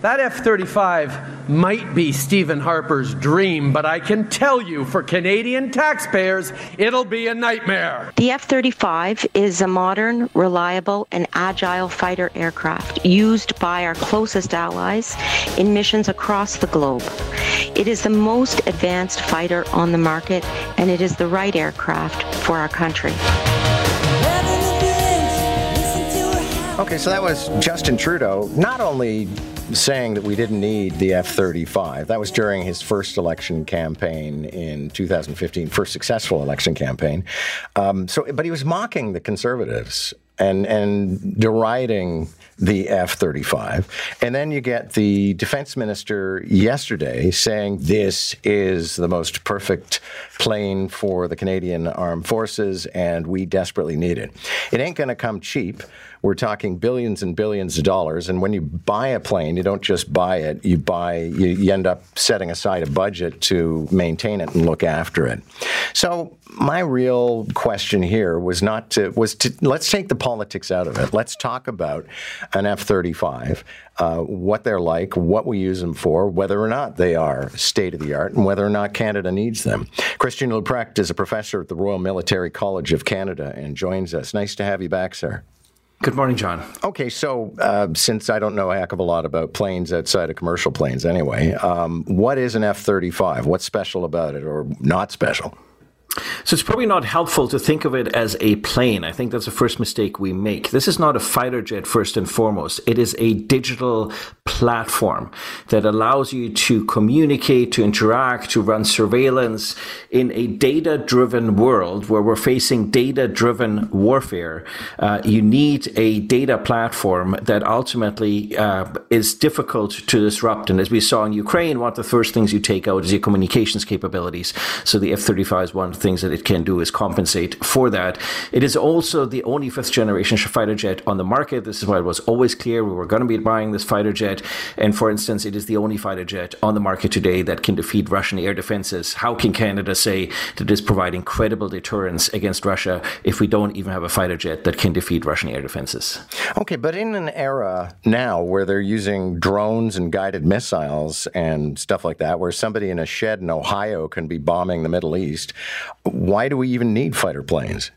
That F 35 might be Stephen Harper's dream, but I can tell you for Canadian taxpayers, it'll be a nightmare. The F 35 is a modern, reliable, and agile fighter aircraft used by our closest allies in missions across the globe. It is the most advanced fighter on the market, and it is the right aircraft for our country. Okay, so that was Justin Trudeau not only saying that we didn't need the F 35. That was during his first election campaign in 2015, first successful election campaign. Um, so, but he was mocking the conservatives and, and deriding the F 35. And then you get the defense minister yesterday saying this is the most perfect plane for the Canadian Armed Forces and we desperately need it. It ain't going to come cheap. We're talking billions and billions of dollars. And when you buy a plane, you don't just buy it, you buy, you, you end up setting aside a budget to maintain it and look after it. So my real question here was not to, was to, let's take the politics out of it. Let's talk about an F 35, uh, what they're like, what we use them for, whether or not they are state of the art, and whether or not Canada needs them. Christian Leuprecht is a professor at the Royal Military College of Canada and joins us. Nice to have you back, sir. Good morning, John. Okay, so uh, since I don't know a heck of a lot about planes outside of commercial planes anyway, um, what is an F 35? What's special about it or not special? So it's probably not helpful to think of it as a plane. I think that's the first mistake we make. This is not a fighter jet first and foremost. It is a digital platform that allows you to communicate, to interact, to run surveillance in a data driven world where we're facing data driven warfare. Uh, you need a data platform that ultimately uh, is difficult to disrupt. And as we saw in Ukraine, one of the first things you take out is your communications capabilities. So the F 35 is one the things that it can do is compensate for that. It is also the only fifth generation fighter jet on the market. This is why it was always clear we were going to be buying this fighter jet. And for instance, it is the only fighter jet on the market today that can defeat Russian air defenses. How can Canada say that it is providing credible deterrence against Russia if we don't even have a fighter jet that can defeat Russian air defenses? Okay, but in an era now where they're using drones and guided missiles and stuff like that, where somebody in a shed in Ohio can be bombing the Middle East, why do we even need fighter planes?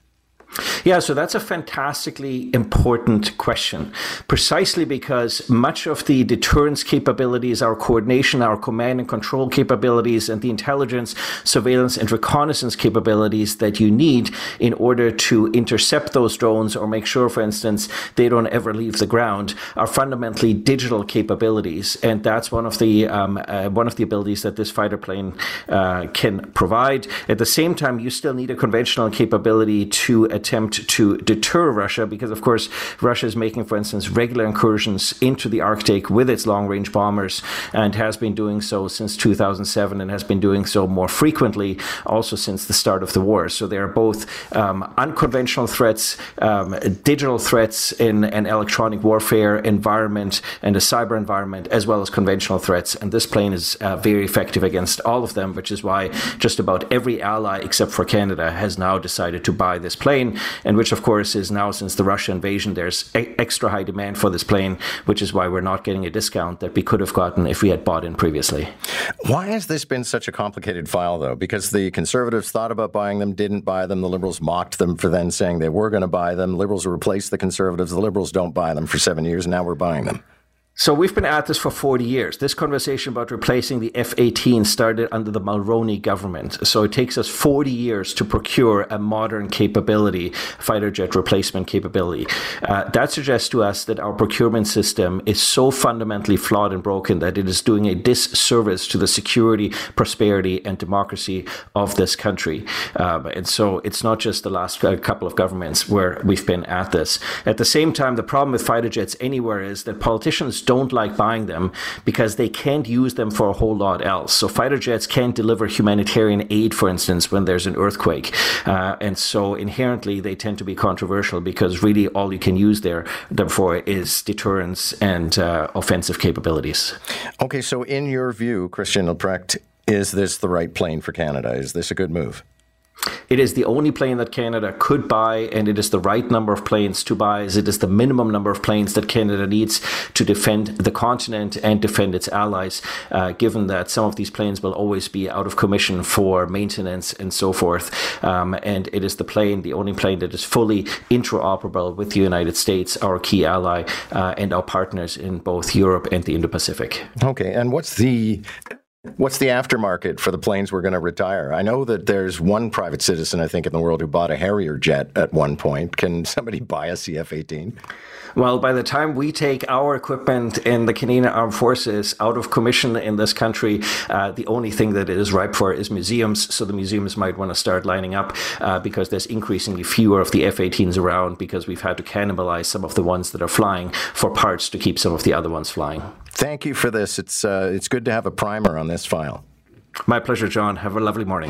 Yeah, so that's a fantastically important question. Precisely because much of the deterrence capabilities, our coordination, our command and control capabilities, and the intelligence, surveillance, and reconnaissance capabilities that you need in order to intercept those drones or make sure, for instance, they don't ever leave the ground are fundamentally digital capabilities. And that's one of the um, uh, one of the abilities that this fighter plane uh, can provide. At the same time, you still need a conventional capability to attempt to deter Russia because, of course, Russia is making, for instance, regular incursions into the Arctic with its long range bombers and has been doing so since 2007 and has been doing so more frequently also since the start of the war. So they are both um, unconventional threats, um, digital threats in an electronic warfare environment and a cyber environment, as well as conventional threats. And this plane is uh, very effective against all of them, which is why just about every ally except for Canada has now decided to buy this plane and which, of course, is now since the Russia invasion, there's e- extra high demand for this plane, which is why we're not getting a discount that we could have gotten if we had bought in previously. Why has this been such a complicated file, though? Because the Conservatives thought about buying them, didn't buy them. The Liberals mocked them for then saying they were going to buy them. Liberals replaced the Conservatives. The Liberals don't buy them for seven years. Now we're buying them. So we've been at this for 40 years. This conversation about replacing the F-18 started under the Mulroney government. So it takes us 40 years to procure a modern capability, fighter jet replacement capability. Uh, that suggests to us that our procurement system is so fundamentally flawed and broken that it is doing a disservice to the security, prosperity, and democracy of this country. Um, and so it's not just the last couple of governments where we've been at this. At the same time, the problem with fighter jets anywhere is that politicians don't like buying them because they can't use them for a whole lot else. So fighter jets can't deliver humanitarian aid, for instance, when there's an earthquake. Uh, and so inherently they tend to be controversial because really all you can use there, them for is deterrence and uh, offensive capabilities. Okay, so in your view, Christian Leuprecht, is this the right plane for Canada? Is this a good move? It is the only plane that Canada could buy, and it is the right number of planes to buy, as it is the minimum number of planes that Canada needs to defend the continent and defend its allies, uh, given that some of these planes will always be out of commission for maintenance and so forth. Um, and it is the plane, the only plane that is fully interoperable with the United States, our key ally, uh, and our partners in both Europe and the Indo Pacific. Okay, and what's the What's the aftermarket for the planes we're going to retire? I know that there's one private citizen, I think, in the world who bought a Harrier jet at one point. Can somebody buy a CF 18? Well, by the time we take our equipment in the Canadian Armed Forces out of commission in this country, uh, the only thing that it is ripe for is museums. So the museums might want to start lining up uh, because there's increasingly fewer of the F 18s around because we've had to cannibalize some of the ones that are flying for parts to keep some of the other ones flying. Thank you for this. It's, uh, it's good to have a primer on this file. My pleasure, John. Have a lovely morning.